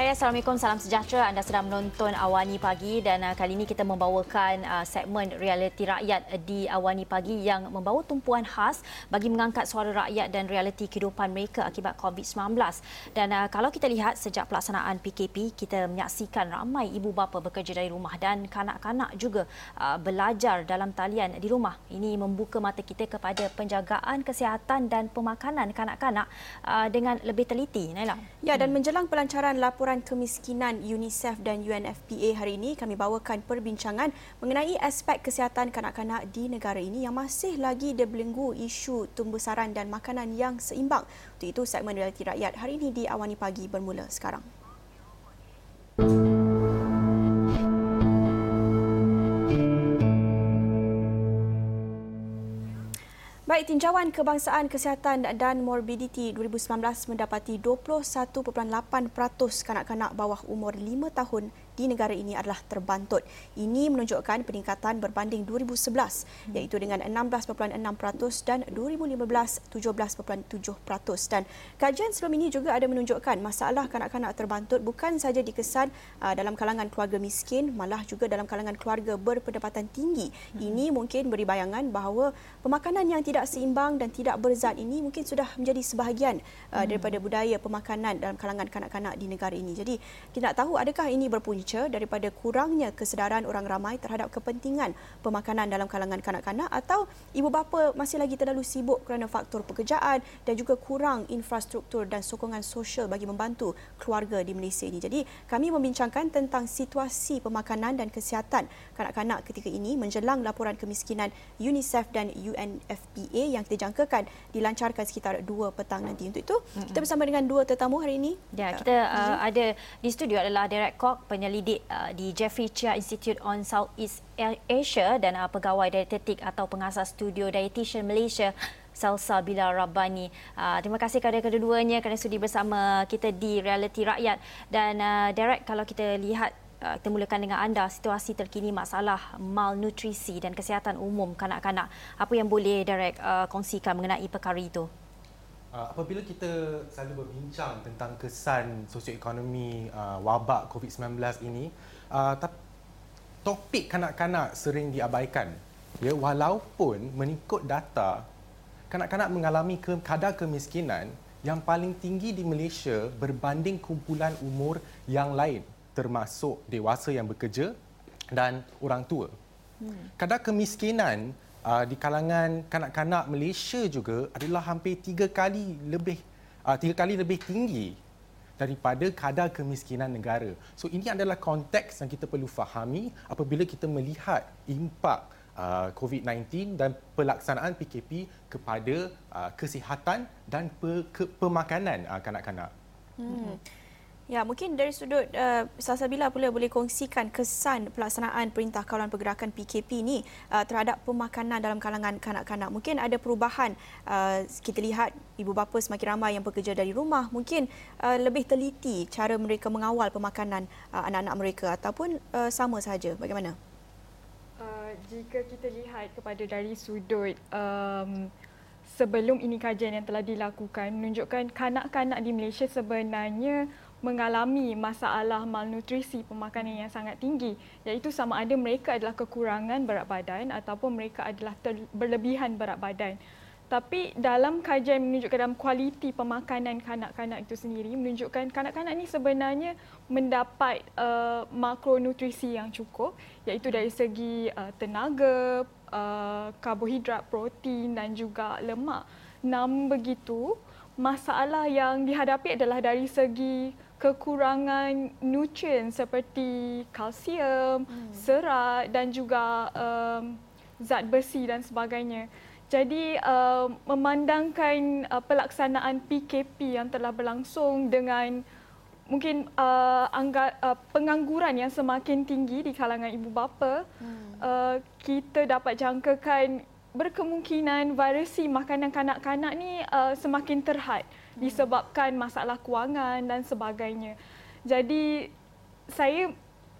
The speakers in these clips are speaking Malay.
Hai, Assalamualaikum. Salam sejahtera. Anda sedang menonton Awani Pagi dan uh, kali ini kita membawakan uh, segmen realiti rakyat di Awani Pagi yang membawa tumpuan khas bagi mengangkat suara rakyat dan realiti kehidupan mereka akibat COVID-19. Dan uh, kalau kita lihat sejak pelaksanaan PKP, kita menyaksikan ramai ibu bapa bekerja dari rumah dan kanak-kanak juga uh, belajar dalam talian di rumah. Ini membuka mata kita kepada penjagaan kesihatan dan pemakanan kanak-kanak uh, dengan lebih teliti. Naila. Ya, dan menjelang pelancaran laporan laporan kemiskinan UNICEF dan UNFPA hari ini kami bawakan perbincangan mengenai aspek kesihatan kanak-kanak di negara ini yang masih lagi dibelenggu isu tumbuh saran dan makanan yang seimbang. Untuk itu segmen realiti rakyat hari ini di Awani Pagi bermula sekarang. Baik, tinjauan kebangsaan kesihatan dan morbiditi 2019 mendapati 21.8% kanak-kanak bawah umur 5 tahun di negara ini adalah terbantut. Ini menunjukkan peningkatan berbanding 2011 hmm. iaitu dengan 16.6% dan 2015 17.7%. Dan kajian sebelum ini juga ada menunjukkan masalah kanak-kanak terbantut bukan sahaja dikesan uh, dalam kalangan keluarga miskin malah juga dalam kalangan keluarga berpendapatan tinggi. Ini mungkin beri bayangan bahawa pemakanan yang tidak seimbang dan tidak berzat ini mungkin sudah menjadi sebahagian uh, daripada budaya pemakanan dalam kalangan kanak-kanak di negara ini. Jadi kita nak tahu adakah ini berpunca punca daripada kurangnya kesedaran orang ramai terhadap kepentingan pemakanan dalam kalangan kanak-kanak atau ibu bapa masih lagi terlalu sibuk kerana faktor pekerjaan dan juga kurang infrastruktur dan sokongan sosial bagi membantu keluarga di Malaysia ini. Jadi kami membincangkan tentang situasi pemakanan dan kesihatan kanak-kanak ketika ini menjelang laporan kemiskinan UNICEF dan UNFPA yang kita jangkakan dilancarkan sekitar 2 petang nanti. Untuk itu, kita bersama dengan dua tetamu hari ini. Ya, kita uh, ada di studio adalah Derek Kok, penyelidik uh, di Jeffrey Chia Institute on Southeast Asia dan uh, pegawai dietetik atau pengasas studio Dietitian Malaysia Salsa Bila Rabbani. Uh, terima kasih kepada kedua-duanya kerana sudi bersama kita di Reality Rakyat. Dan uh, Derek, kalau kita lihat uh, kita mulakan dengan anda situasi terkini masalah malnutrisi dan kesihatan umum kanak-kanak. Apa yang boleh Derek uh, kongsikan mengenai perkara itu? Uh, apabila kita selalu berbincang tentang kesan sosioekonomi uh, wabak COVID-19 ini, uh, topik kanak-kanak sering diabaikan. Ya, walaupun mengikut data, kanak-kanak mengalami ke, kadar kemiskinan yang paling tinggi di Malaysia berbanding kumpulan umur yang lain, termasuk dewasa yang bekerja dan orang tua. Hmm. Kadar kemiskinan uh, di kalangan kanak-kanak Malaysia juga adalah hampir tiga kali lebih uh, tiga kali lebih tinggi daripada kadar kemiskinan negara. So ini adalah konteks yang kita perlu fahami apabila kita melihat impak uh, COVID-19 dan pelaksanaan PKP kepada uh, kesihatan dan pe- ke- pemakanan uh, kanak-kanak. Hmm. Ya, mungkin dari sudut uh, Salsabila pula boleh kongsikan kesan pelaksanaan Perintah Kawalan Pergerakan PKP ini uh, terhadap pemakanan dalam kalangan kanak-kanak. Mungkin ada perubahan uh, kita lihat ibu bapa semakin ramai yang bekerja dari rumah, mungkin uh, lebih teliti cara mereka mengawal pemakanan uh, anak-anak mereka ataupun uh, sama sahaja. Bagaimana? Uh, jika kita lihat kepada dari sudut um, sebelum ini kajian yang telah dilakukan menunjukkan kanak-kanak di Malaysia sebenarnya mengalami masalah malnutrisi pemakanan yang sangat tinggi iaitu sama ada mereka adalah kekurangan berat badan ataupun mereka adalah berlebihan berat badan. Tapi dalam kajian menunjukkan dalam kualiti pemakanan kanak-kanak itu sendiri menunjukkan kanak-kanak ini sebenarnya mendapat uh, makronutrisi yang cukup iaitu dari segi uh, tenaga, uh, karbohidrat, protein dan juga lemak. Namun begitu, masalah yang dihadapi adalah dari segi kekurangan nutrien seperti kalsium, hmm. serat dan juga um, zat besi dan sebagainya. Jadi uh, memandangkan uh, pelaksanaan PKP yang telah berlangsung dengan mungkin uh, angga, uh, pengangguran yang semakin tinggi di kalangan ibu bapa, hmm. uh, kita dapat jangkakan berkemungkinan variasi makanan kanak-kanak ni uh, semakin terhad disebabkan masalah kewangan dan sebagainya. Jadi saya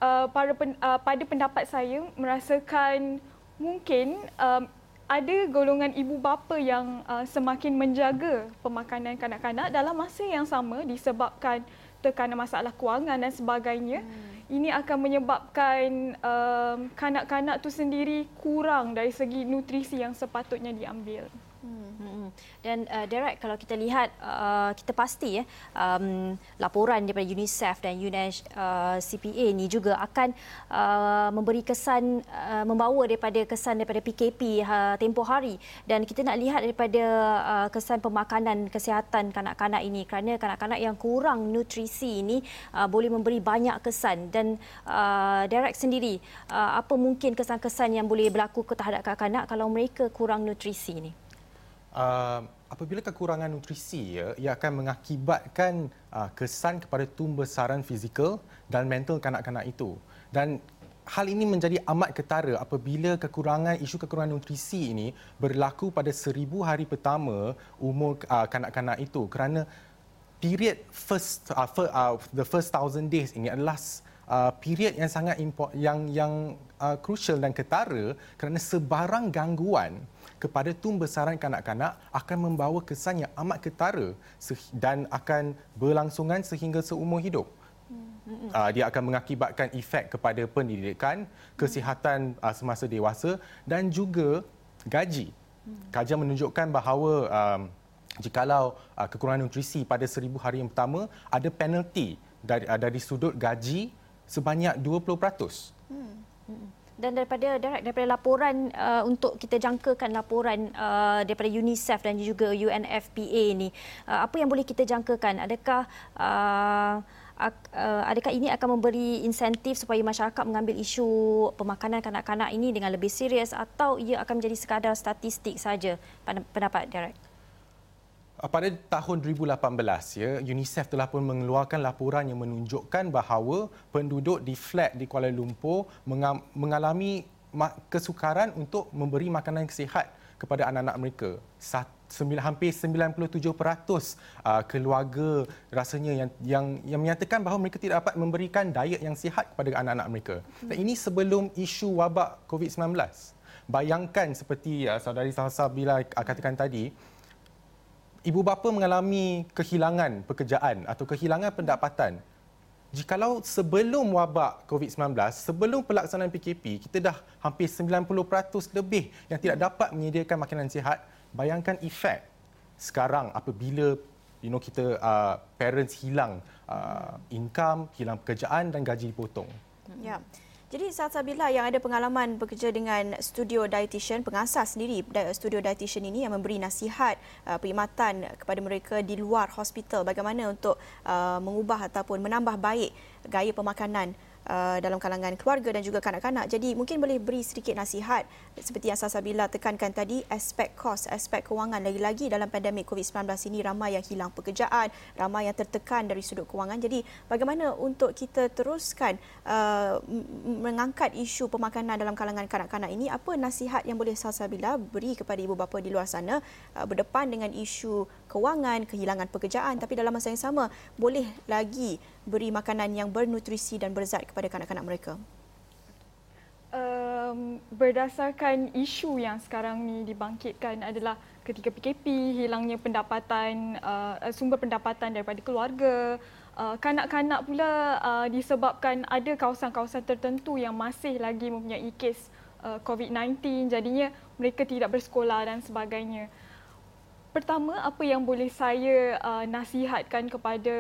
uh, pada pen, uh, pada pendapat saya merasakan mungkin um, ada golongan ibu bapa yang uh, semakin menjaga pemakanan kanak-kanak dalam masa yang sama disebabkan tekanan masalah kewangan dan sebagainya. Hmm. Ini akan menyebabkan um, kanak-kanak tu sendiri kurang dari segi nutrisi yang sepatutnya diambil. Dan uh, Derek kalau kita lihat uh, kita pasti ya um, laporan daripada UNICEF dan UNCPA uh, ni juga akan uh, memberi kesan uh, membawa daripada kesan daripada PKP uh, tempoh hari dan kita nak lihat daripada uh, kesan pemakanan kesihatan kanak-kanak ini kerana kanak-kanak yang kurang nutrisi ini uh, boleh memberi banyak kesan dan uh, Derek sendiri uh, apa mungkin kesan-kesan yang boleh berlaku terhadap kanak-kanak kalau mereka kurang nutrisi ini? Uh, apabila kekurangan nutrisi ya, ia akan mengakibatkan uh, kesan kepada tumbesaran fizikal dan mental kanak-kanak itu. Dan hal ini menjadi amat ketara apabila kekurangan isu kekurangan nutrisi ini berlaku pada seribu hari pertama umur uh, kanak-kanak itu kerana period first uh, for, uh, the first thousand days ini adalah uh, period yang sangat import, yang yang uh, crucial dan ketara kerana sebarang gangguan kepada tumbesaran kanak-kanak akan membawa kesan yang amat ketara dan akan berlangsungan sehingga seumur hidup. Uh, dia akan mengakibatkan efek kepada pendidikan, kesihatan uh, semasa dewasa dan juga gaji. Kajian menunjukkan bahawa um, jikalau uh, kekurangan nutrisi pada seribu hari yang pertama ada penalti dari, uh, dari sudut gaji sebanyak 20%. Hmm dan daripada daripada laporan uh, untuk kita jangkakan laporan uh, daripada UNICEF dan juga UNFPA ini uh, apa yang boleh kita jangkakan? Adakah uh, uh, adakah ini akan memberi insentif supaya masyarakat mengambil isu pemakanan kanak-kanak ini dengan lebih serius atau ia akan menjadi sekadar statistik saja? Pendapat Derek pada tahun 2018 ya UNICEF telah pun mengeluarkan laporan yang menunjukkan bahawa penduduk di flat di Kuala Lumpur mengalami kesukaran untuk memberi makanan sihat kepada anak-anak mereka. Hampir 97% uh, keluarga rasanya yang yang yang menyatakan bahawa mereka tidak dapat memberikan diet yang sihat kepada anak-anak mereka. Dan ini sebelum isu wabak COVID-19. Bayangkan seperti uh, saudari Salsa bila katakan tadi, ibu bapa mengalami kehilangan pekerjaan atau kehilangan pendapatan, jikalau sebelum wabak COVID-19, sebelum pelaksanaan PKP, kita dah hampir 90% lebih yang tidak dapat menyediakan makanan sihat, bayangkan efek sekarang apabila you know kita uh, parents hilang uh, income, hilang pekerjaan dan gaji dipotong. Ya. Yeah. Jadi saat Sabila yang ada pengalaman bekerja dengan studio dietitian, pengasas sendiri studio dietitian ini yang memberi nasihat uh, perkhidmatan kepada mereka di luar hospital bagaimana untuk uh, mengubah ataupun menambah baik gaya pemakanan Uh, dalam kalangan keluarga dan juga kanak-kanak. Jadi mungkin boleh beri sedikit nasihat seperti yang Sasabila tekankan tadi, aspek kos, aspek kewangan lagi-lagi dalam pandemik COVID-19 ini ramai yang hilang pekerjaan, ramai yang tertekan dari sudut kewangan. Jadi bagaimana untuk kita teruskan uh, mengangkat isu pemakanan dalam kalangan kanak-kanak ini, apa nasihat yang boleh Sasabila beri kepada ibu bapa di luar sana uh, berdepan dengan isu kewangan, kehilangan pekerjaan tapi dalam masa yang sama boleh lagi beri makanan yang bernutrisi dan berzat kepada kanak-kanak mereka? Um, berdasarkan isu yang sekarang ni dibangkitkan adalah ketika PKP, hilangnya pendapatan, uh, sumber pendapatan daripada keluarga, uh, kanak-kanak pula uh, disebabkan ada kawasan-kawasan tertentu yang masih lagi mempunyai kes uh, COVID-19 jadinya mereka tidak bersekolah dan sebagainya. Pertama, apa yang boleh saya uh, nasihatkan kepada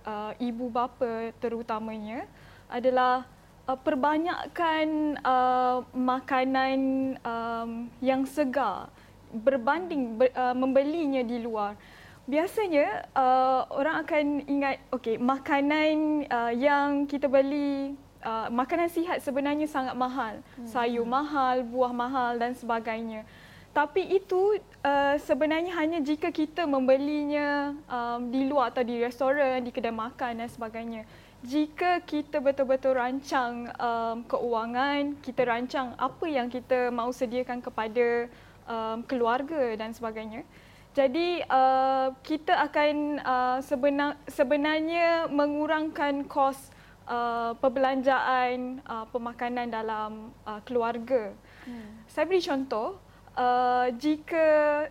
uh, ibu bapa terutamanya adalah uh, perbanyakkan uh, makanan um, yang segar berbanding ber, uh, membelinya di luar. Biasanya uh, orang akan ingat okey makanan uh, yang kita beli uh, makanan sihat sebenarnya sangat mahal. Hmm. Sayur mahal, buah mahal dan sebagainya. Tapi itu uh, sebenarnya hanya jika kita membelinya um, di luar atau di restoran, di kedai makan dan sebagainya. Jika kita betul-betul rancang um, keuangan, kita rancang apa yang kita mahu sediakan kepada um, keluarga dan sebagainya. Jadi uh, kita akan uh, sebenar, sebenarnya mengurangkan kos uh, perbelanjaan uh, pemakanan dalam uh, keluarga. Hmm. Saya beri contoh, uh, jika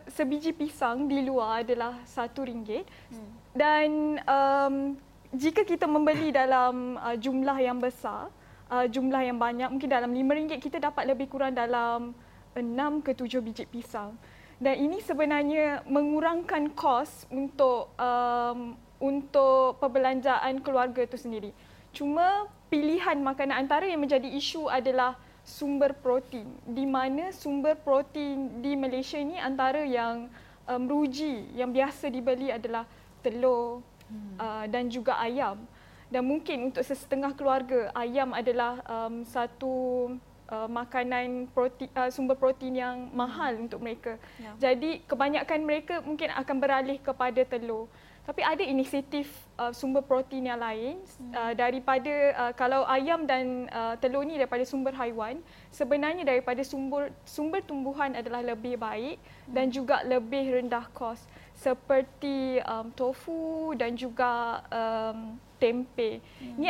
sebiji pisang di luar adalah satu ringgit hmm. dan um, jika kita membeli dalam uh, jumlah yang besar, uh, jumlah yang banyak, mungkin dalam RM5 kita dapat lebih kurang dalam 6 ke 7 biji pisang. Dan ini sebenarnya mengurangkan kos untuk um, untuk perbelanjaan keluarga itu sendiri. Cuma pilihan makanan antara yang menjadi isu adalah sumber protein. Di mana sumber protein di Malaysia ini antara yang um, ruji yang biasa dibeli adalah telur hmm. uh, dan juga ayam. Dan mungkin untuk sesetengah keluarga ayam adalah um, satu uh, makanan protein, uh, sumber protein yang mahal hmm. untuk mereka. Ya. Jadi kebanyakan mereka mungkin akan beralih kepada telur. Tapi ada inisiatif uh, sumber protein yang lain hmm. uh, daripada uh, kalau ayam dan uh, telur ni daripada sumber haiwan, sebenarnya daripada sumber sumber tumbuhan adalah lebih baik hmm. dan juga lebih rendah kos seperti um, tofu dan juga um, tempe. Hmm. Ini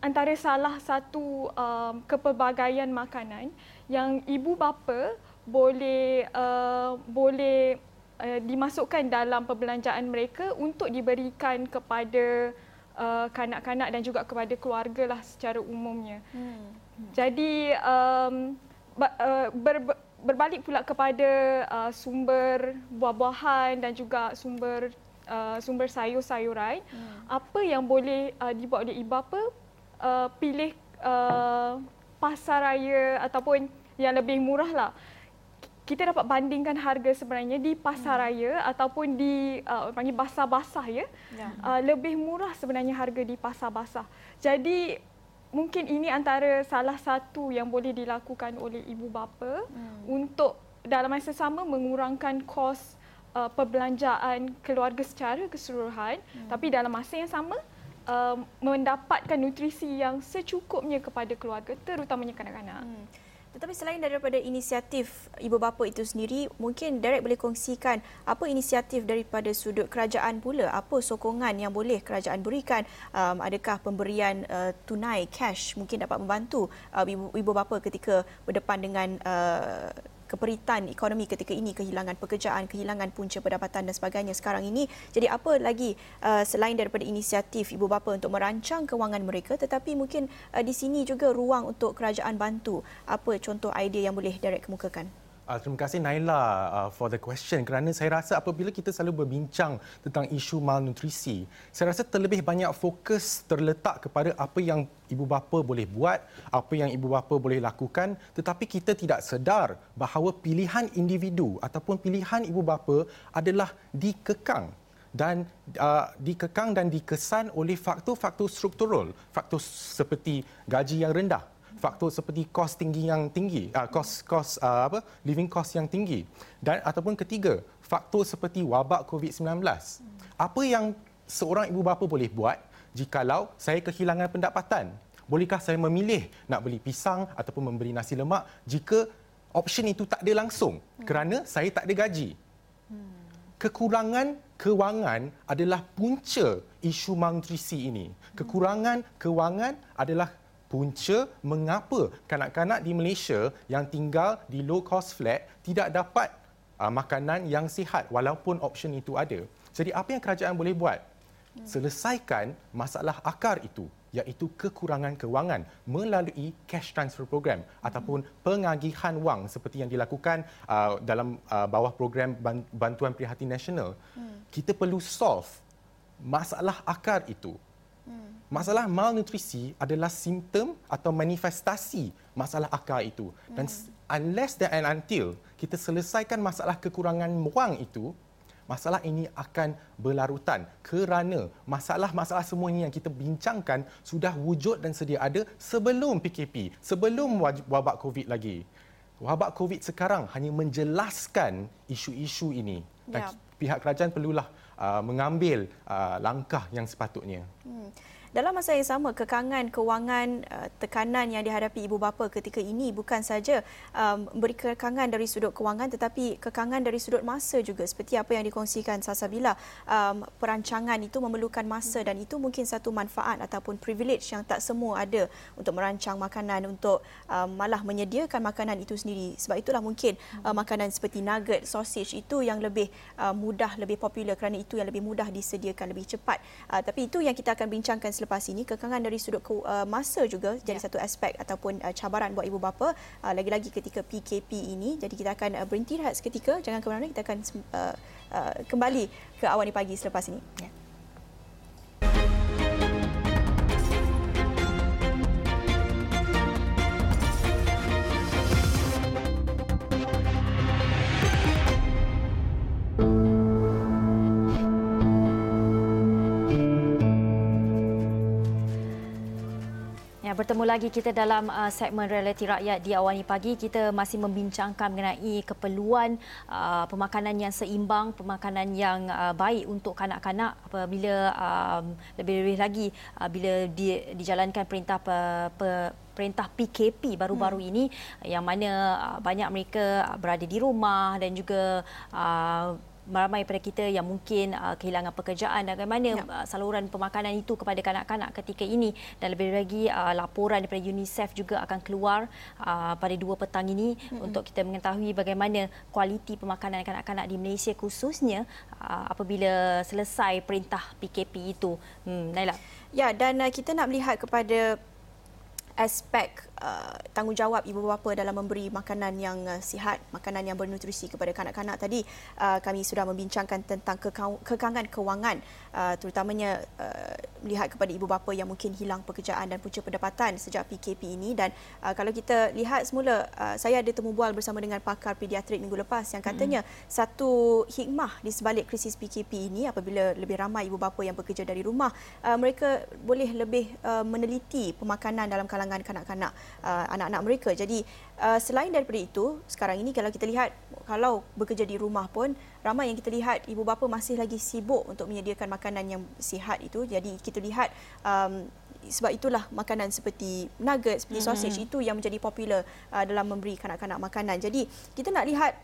antara salah satu um, kepelbagaian makanan yang ibu bapa boleh uh, boleh uh, dimasukkan dalam perbelanjaan mereka untuk diberikan kepada uh, kanak-kanak dan juga kepada keluarga lah secara umumnya. Hmm. Jadi um, ber, berbalik pula kepada uh, sumber buah-buahan dan juga sumber uh, sumber sayur-sayuran, hmm. apa yang boleh uh, dibuat oleh ibu bapa uh, pilih uh, pasar raya ataupun yang lebih murah lah kita dapat bandingkan harga sebenarnya di pasar hmm. raya ataupun di uh, panggil basah basah ya, ya. Uh, lebih murah sebenarnya harga di pasar basah. Jadi mungkin ini antara salah satu yang boleh dilakukan oleh ibu bapa hmm. untuk dalam masa sama mengurangkan kos uh, perbelanjaan keluarga secara keseluruhan hmm. tapi dalam masa yang sama uh, mendapatkan nutrisi yang secukupnya kepada keluarga terutamanya kanak-kanak. Hmm. Tetapi selain daripada inisiatif ibu bapa itu sendiri, mungkin Derek boleh kongsikan apa inisiatif daripada sudut kerajaan pula, apa sokongan yang boleh kerajaan berikan, um, adakah pemberian uh, tunai cash mungkin dapat membantu uh, ibu, ibu bapa ketika berdepan dengan uh, keperitan ekonomi ketika ini kehilangan pekerjaan kehilangan punca pendapatan dan sebagainya sekarang ini. Jadi apa lagi uh, selain daripada inisiatif ibu bapa untuk merancang kewangan mereka tetapi mungkin uh, di sini juga ruang untuk kerajaan bantu? Apa contoh idea yang boleh Derek kemukakan Uh, terima kasih Naila uh, for the question. Kerana saya rasa apabila kita selalu berbincang tentang isu malnutrisi, saya rasa terlebih banyak fokus terletak kepada apa yang ibu bapa boleh buat, apa yang ibu bapa boleh lakukan tetapi kita tidak sedar bahawa pilihan individu ataupun pilihan ibu bapa adalah dikekang dan uh, dikekang dan dikesan oleh faktor-faktor struktural, faktor seperti gaji yang rendah, faktor seperti kos tinggi yang tinggi, uh, kos kos uh, apa living cost yang tinggi dan ataupun ketiga faktor seperti wabak COVID-19. Apa yang seorang ibu bapa boleh buat jikalau saya kehilangan pendapatan? Bolehkah saya memilih nak beli pisang ataupun membeli nasi lemak jika option itu tak ada langsung kerana saya tak ada gaji? Kekurangan kewangan adalah punca isu malnutrisi ini. Kekurangan kewangan adalah punca mengapa kanak-kanak di Malaysia yang tinggal di low cost flat tidak dapat uh, makanan yang sihat walaupun option itu ada. Jadi apa yang kerajaan boleh buat? Selesaikan masalah akar itu iaitu kekurangan kewangan melalui cash transfer program hmm. ataupun pengagihan wang seperti yang dilakukan uh, dalam uh, bawah program bantuan prihatin nasional. Hmm. Kita perlu solve masalah akar itu Masalah malnutrisi adalah simptom atau manifestasi masalah akar itu. Dan unless and until kita selesaikan masalah kekurangan wang itu, masalah ini akan berlarutan kerana masalah-masalah semua ini yang kita bincangkan sudah wujud dan sedia ada sebelum PKP, sebelum wabak COVID lagi. Wabak COVID sekarang hanya menjelaskan isu-isu ini. Dan ya. pihak kerajaan perlulah uh, mengambil uh, langkah yang sepatutnya. Hmm. Dalam masa yang sama kekangan kewangan uh, tekanan yang dihadapi ibu bapa ketika ini bukan saja um, beri kekangan dari sudut kewangan tetapi kekangan dari sudut masa juga. Seperti apa yang dikongsikan Sasabila um, perancangan itu memerlukan masa dan itu mungkin satu manfaat ataupun privilege yang tak semua ada untuk merancang makanan untuk um, malah menyediakan makanan itu sendiri. Sebab itulah mungkin uh, makanan seperti nugget sausage itu yang lebih uh, mudah lebih popular kerana itu yang lebih mudah disediakan lebih cepat. Uh, tapi itu yang kita akan bincangkan selepas ini kekangan dari sudut ke, uh, masa juga jadi ya. satu aspek ataupun uh, cabaran buat ibu bapa uh, lagi-lagi ketika PKP ini jadi kita akan uh, berhenti rehat seketika jangan ke mana-mana kita akan uh, uh, kembali ke awal pagi selepas ini ya. Bertemu lagi kita dalam uh, segmen realiti rakyat di awal pagi. Kita masih membincangkan mengenai keperluan uh, pemakanan yang seimbang, pemakanan yang uh, baik untuk kanak-kanak apabila um, lebih-lebih lagi uh, bila di, dijalankan perintah pe, pe, perintah PKP baru-baru hmm. ini yang mana uh, banyak mereka berada di rumah dan juga uh, ramai pada kita yang mungkin uh, kehilangan pekerjaan dan bagaimana ya. uh, saluran pemakanan itu kepada kanak-kanak ketika ini dan lebih lagi uh, laporan daripada UNICEF juga akan keluar uh, pada dua petang ini mm-hmm. untuk kita mengetahui bagaimana kualiti pemakanan kanak-kanak di Malaysia khususnya uh, apabila selesai perintah PKP itu. Hmm, Naila. Ya dan uh, kita nak melihat kepada aspek uh, tanggungjawab ibu bapa dalam memberi makanan yang uh, sihat, makanan yang bernutrisi kepada kanak-kanak. Tadi uh, kami sudah membincangkan tentang kekangan kewangan uh, terutamanya uh, melihat kepada ibu bapa yang mungkin hilang pekerjaan dan punca pendapatan sejak PKP ini. Dan uh, kalau kita lihat semula uh, saya ada temu bual bersama dengan pakar pediatrik minggu lepas yang katanya mm-hmm. satu hikmah di sebalik krisis PKP ini apabila lebih ramai ibu bapa yang bekerja dari rumah uh, mereka boleh lebih uh, meneliti pemakanan dalam kalangan kalangan kanak-kanak uh, anak-anak mereka. Jadi uh, selain daripada itu, sekarang ini kalau kita lihat kalau bekerja di rumah pun ramai yang kita lihat ibu bapa masih lagi sibuk untuk menyediakan makanan yang sihat itu. Jadi kita lihat um, sebab itulah makanan seperti nugget, seperti mm-hmm. sausage itu yang menjadi popular uh, dalam memberi kanak-kanak makanan. Jadi kita nak lihat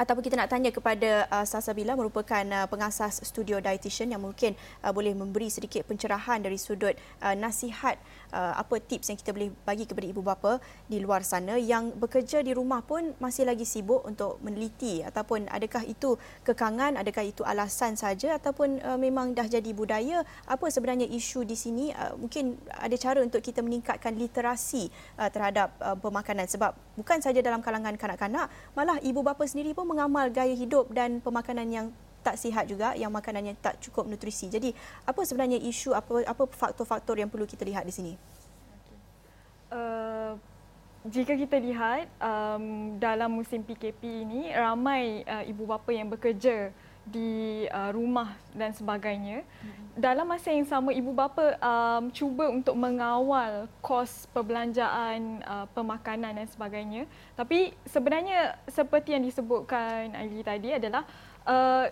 ataupun kita nak tanya kepada uh, Sasa Bila merupakan uh, pengasas studio dietitian yang mungkin uh, boleh memberi sedikit pencerahan dari sudut uh, nasihat uh, apa tips yang kita boleh bagi kepada ibu bapa di luar sana yang bekerja di rumah pun masih lagi sibuk untuk meneliti? Ataupun adakah itu kekangan adakah itu alasan saja? Ataupun uh, memang dah jadi budaya apa sebenarnya isu di sini? Uh, mungkin ada cara untuk kita meningkatkan literasi uh, terhadap uh, pemakanan. Sebab bukan saja dalam kalangan kanak-kanak malah ibu bapa sendiri pun mengamal gaya hidup dan pemakanan yang tak sihat juga yang makanan yang tak cukup nutrisi. Jadi apa sebenarnya isu apa apa faktor-faktor yang perlu kita lihat di sini? Uh, jika kita lihat um, dalam musim PKP ini ramai uh, ibu bapa yang bekerja di uh, rumah dan sebagainya. Hmm. Dalam masa yang sama ibu bapa um, cuba untuk mengawal kos perbelanjaan uh, pemakanan dan sebagainya. Tapi sebenarnya seperti yang disebutkan Aili tadi adalah uh,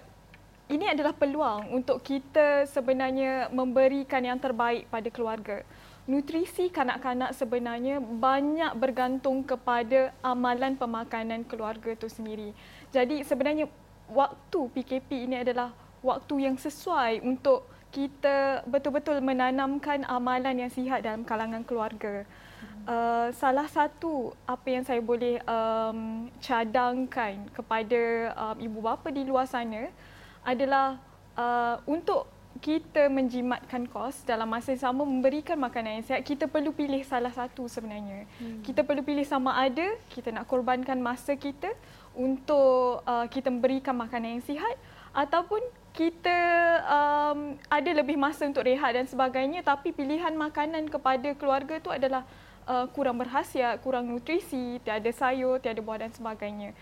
ini adalah peluang untuk kita sebenarnya memberikan yang terbaik pada keluarga. Nutrisi kanak-kanak sebenarnya banyak bergantung kepada amalan pemakanan keluarga itu sendiri. Jadi sebenarnya waktu PKP ini adalah waktu yang sesuai untuk kita betul-betul menanamkan amalan yang sihat dalam kalangan keluarga. Uh, salah satu apa yang saya boleh um, cadangkan kepada um, ibu bapa di luar sana adalah uh, untuk kita menjimatkan kos dalam masa yang sama memberikan makanan yang sihat, kita perlu pilih salah satu sebenarnya. Hmm. Kita perlu pilih sama ada kita nak korbankan masa kita untuk uh, kita memberikan makanan yang sihat ataupun kita um, ada lebih masa untuk rehat dan sebagainya tapi pilihan makanan kepada keluarga itu adalah uh, kurang berhasiat, kurang nutrisi, tiada sayur, tiada buah dan sebagainya.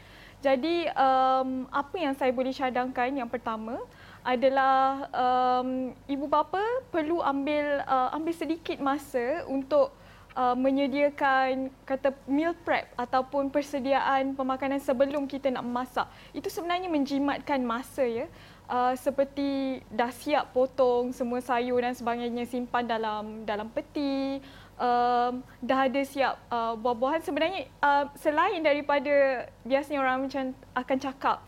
Jadi um, apa yang saya boleh cadangkan yang pertama adalah um, ibu bapa perlu ambil uh, ambil sedikit masa untuk uh, menyediakan kata meal prep ataupun persediaan pemakanan sebelum kita nak memasak. Itu sebenarnya menjimatkan masa ya. Uh, seperti dah siap potong semua sayur dan sebagainya simpan dalam dalam peti um, dah ada siap uh, buah-buahan sebenarnya uh, selain daripada biasanya orang macam akan cakap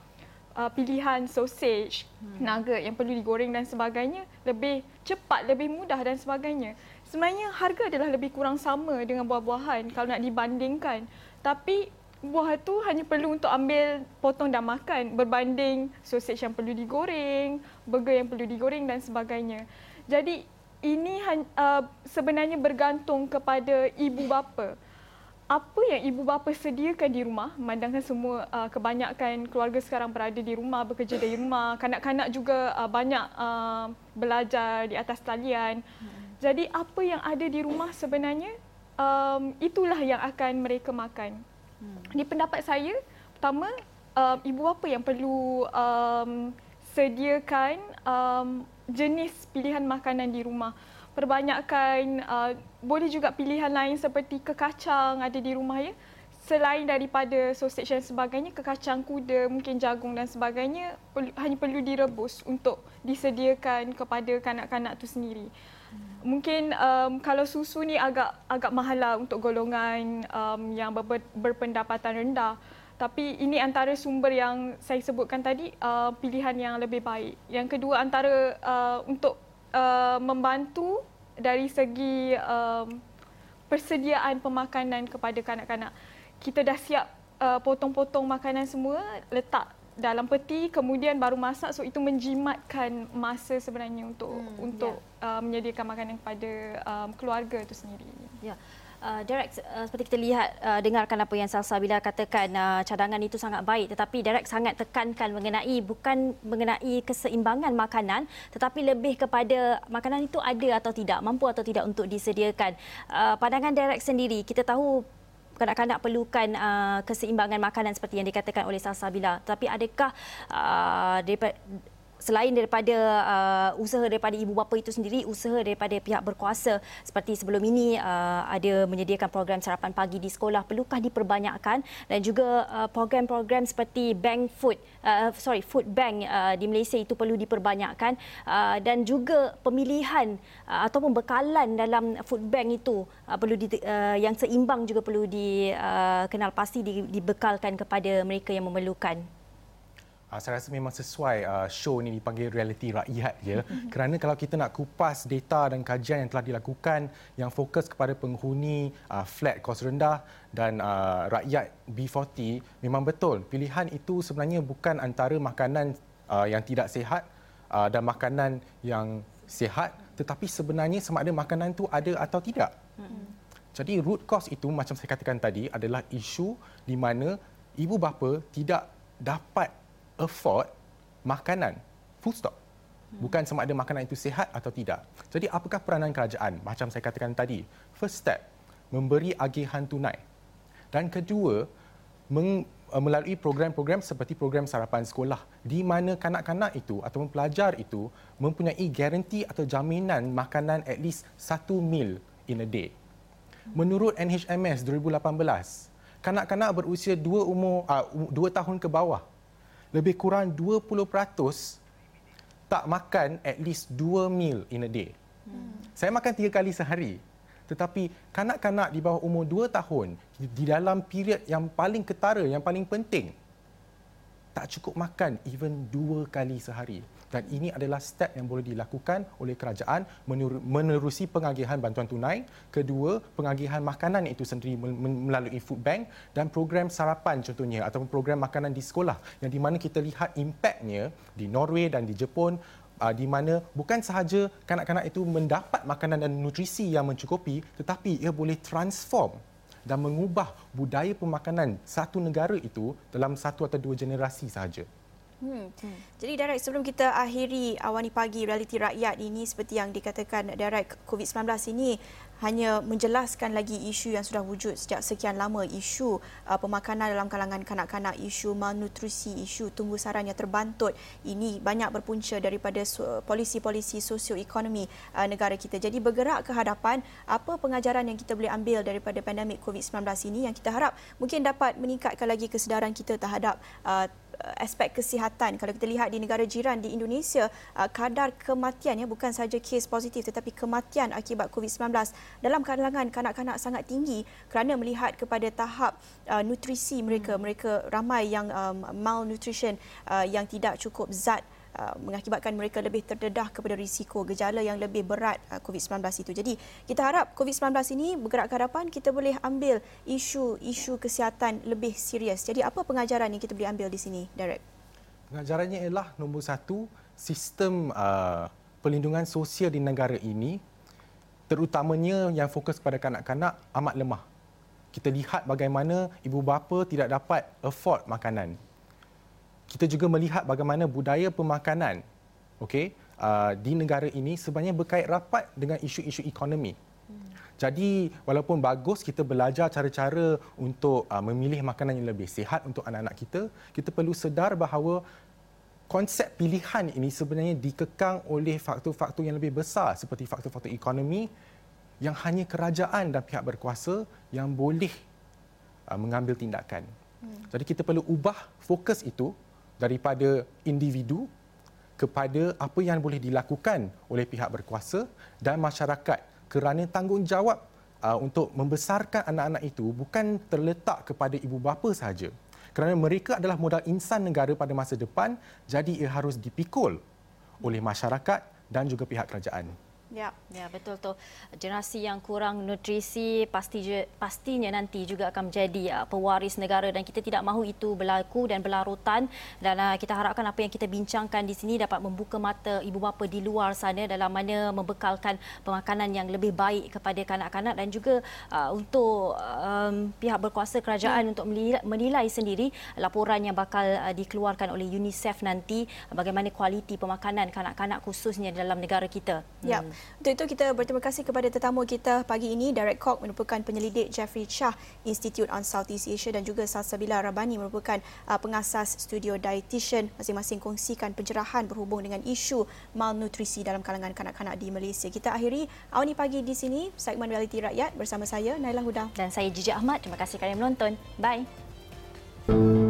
uh, pilihan sausage, hmm. nugget yang perlu digoreng dan sebagainya lebih cepat, lebih mudah dan sebagainya sebenarnya harga adalah lebih kurang sama dengan buah-buahan kalau nak dibandingkan. Tapi buah itu hanya perlu untuk ambil potong dan makan berbanding sausage yang perlu digoreng, burger yang perlu digoreng dan sebagainya. Jadi ini uh, sebenarnya bergantung kepada ibu bapa. Apa yang ibu bapa sediakan di rumah, memandangkan semua uh, kebanyakan keluarga sekarang berada di rumah, bekerja dari rumah, kanak-kanak juga uh, banyak belajar di atas talian. Hmm. Jadi apa yang ada di rumah sebenarnya um, itulah yang akan mereka makan. Hmm. Di pendapat saya, pertama um, ibu bapa yang perlu um, sediakan um, jenis pilihan makanan di rumah. Perbanyakkan uh, boleh juga pilihan lain seperti kekacang ada di rumah ya. Selain daripada sausage dan sebagainya, kekacang kuda, mungkin jagung dan sebagainya hanya perlu direbus untuk disediakan kepada kanak-kanak itu sendiri mungkin um, kalau susu ni agak agak mahal lah untuk golongan um, yang ber, berpendapatan rendah. Tapi ini antara sumber yang saya sebutkan tadi uh, pilihan yang lebih baik. Yang kedua antara uh, untuk uh, membantu dari segi um, persediaan pemakanan kepada kanak-kanak. Kita dah siap uh, potong-potong makanan semua letak dalam peti kemudian baru masak so itu menjimatkan masa sebenarnya untuk hmm, untuk yeah. uh, menyediakan makanan kepada um, keluarga itu sendiri. Ya. Yeah. Uh, Derek, uh, seperti kita lihat, uh, dengarkan apa yang Salsa bila katakan uh, cadangan itu sangat baik tetapi Derek sangat tekankan mengenai bukan mengenai keseimbangan makanan tetapi lebih kepada makanan itu ada atau tidak, mampu atau tidak untuk disediakan. Uh, pandangan Derek sendiri, kita tahu kanak-kanak perlukan uh, keseimbangan makanan seperti yang dikatakan oleh Salsabila. Tapi adakah uh, daripada selain daripada uh, usaha daripada ibu bapa itu sendiri usaha daripada pihak berkuasa. Seperti sebelum ini uh, ada menyediakan program sarapan pagi di sekolah perlukah diperbanyakkan dan juga uh, program-program seperti bank food uh, sorry food bank uh, di Malaysia itu perlu diperbanyakkan. Uh, dan juga pemilihan uh, ataupun bekalan dalam food bank itu uh, perlu di, uh, yang seimbang juga perlu dikenal uh, pasti di, dibekalkan kepada mereka yang memerlukan uh, saya rasa memang sesuai uh, show ini dipanggil realiti rakyat ya kerana kalau kita nak kupas data dan kajian yang telah dilakukan yang fokus kepada penghuni uh, flat kos rendah dan uh, rakyat B40 memang betul. Pilihan itu sebenarnya bukan antara makanan uh, yang tidak sihat uh, dan makanan yang sihat tetapi sebenarnya sama ada makanan itu ada atau tidak. Jadi root cause itu macam saya katakan tadi adalah isu di mana ibu bapa tidak dapat afford makanan full stop. Bukan sama ada makanan itu sihat atau tidak. Jadi apakah peranan kerajaan macam saya katakan tadi first step memberi agihan tunai. Dan kedua meng, uh, melalui program-program seperti program sarapan sekolah di mana kanak-kanak itu ataupun pelajar itu mempunyai garanti atau jaminan makanan at least satu meal in a day. Menurut NHMS 2018 kanak-kanak berusia 2 umur uh, 2 tahun ke bawah lebih kurang 20% tak makan at least 2 meal in a day. Hmm. Saya makan tiga kali sehari. Tetapi kanak-kanak di bawah umur 2 tahun di dalam period yang paling ketara, yang paling penting tak cukup makan even dua kali sehari. Dan ini adalah step yang boleh dilakukan oleh kerajaan menerusi pengagihan bantuan tunai. Kedua pengagihan makanan itu sendiri melalui food bank dan program sarapan contohnya ataupun program makanan di sekolah. Yang di mana kita lihat impaknya di Norway dan di Jepun uh, di mana bukan sahaja kanak-kanak itu mendapat makanan dan nutrisi yang mencukupi tetapi ia boleh transform dan mengubah budaya pemakanan satu negara itu dalam satu atau dua generasi sahaja. Hmm. hmm. Jadi Derek sebelum kita akhiri awani pagi realiti rakyat ini seperti yang dikatakan Derek COVID-19 ini hanya menjelaskan lagi isu yang sudah wujud sejak sekian lama. Isu uh, pemakanan dalam kalangan kanak-kanak isu malnutrisi isu tumbuh sarang yang terbantut. Ini banyak berpunca daripada polisi-polisi sosioekonomi uh, negara kita. Jadi bergerak ke hadapan apa pengajaran yang kita boleh ambil daripada pandemik COVID-19 ini yang kita harap mungkin dapat meningkatkan lagi kesedaran kita terhadap uh, Uh, aspek kesihatan. Kalau kita lihat di negara jiran di Indonesia uh, kadar kematian ya bukan saja kes positif tetapi kematian akibat COVID-19 dalam kalangan kanak-kanak sangat tinggi kerana melihat kepada tahap uh, nutrisi mereka hmm. mereka ramai yang um, malnutrition uh, yang tidak cukup zat Uh, mengakibatkan mereka lebih terdedah kepada risiko gejala yang lebih berat uh, COVID-19 itu. Jadi kita harap COVID-19 ini bergerak ke hadapan kita boleh ambil isu-isu kesihatan lebih serius. Jadi apa pengajaran yang kita boleh ambil di sini, Derek? Pengajarannya ialah nombor satu, sistem uh, perlindungan sosial di negara ini terutamanya yang fokus kepada kanak-kanak amat lemah. Kita lihat bagaimana ibu bapa tidak dapat afford makanan kita juga melihat bagaimana budaya pemakanan okay, uh, di negara ini sebenarnya berkait rapat dengan isu-isu ekonomi. Jadi walaupun bagus kita belajar cara-cara untuk uh, memilih makanan yang lebih sihat untuk anak-anak kita, kita perlu sedar bahawa konsep pilihan ini sebenarnya dikekang oleh faktor-faktor yang lebih besar seperti faktor-faktor ekonomi yang hanya kerajaan dan pihak berkuasa yang boleh uh, mengambil tindakan. Hmm. Jadi kita perlu ubah fokus itu daripada individu kepada apa yang boleh dilakukan oleh pihak berkuasa dan masyarakat kerana tanggungjawab uh, untuk membesarkan anak-anak itu bukan terletak kepada ibu bapa sahaja kerana mereka adalah modal insan negara pada masa depan jadi ia harus dipikul oleh masyarakat dan juga pihak kerajaan. Ya, ya betul tu. Generasi yang kurang nutrisi pasti pastinya nanti juga akan menjadi uh, pewaris negara dan kita tidak mahu itu berlaku dan berlarutan dan uh, kita harapkan apa yang kita bincangkan di sini dapat membuka mata ibu bapa di luar sana dalam mana membekalkan pemakanan yang lebih baik kepada kanak-kanak dan juga uh, untuk um, pihak berkuasa kerajaan ya. untuk menilai sendiri laporan yang bakal uh, dikeluarkan oleh UNICEF nanti bagaimana kualiti pemakanan kanak-kanak khususnya dalam negara kita. Ya. Hmm. Untuk itu kita berterima kasih kepada tetamu kita pagi ini Derek Kok merupakan penyelidik Jeffrey Shah Institute on Southeast Asia dan juga Salsabila Rabani merupakan uh, pengasas studio dietitian masing-masing kongsikan pencerahan berhubung dengan isu malnutrisi dalam kalangan kanak-kanak di Malaysia. Kita akhiri awal pagi di sini segmen realiti rakyat bersama saya Naila Huda dan saya Jiji Ahmad. Terima kasih kerana menonton. Bye.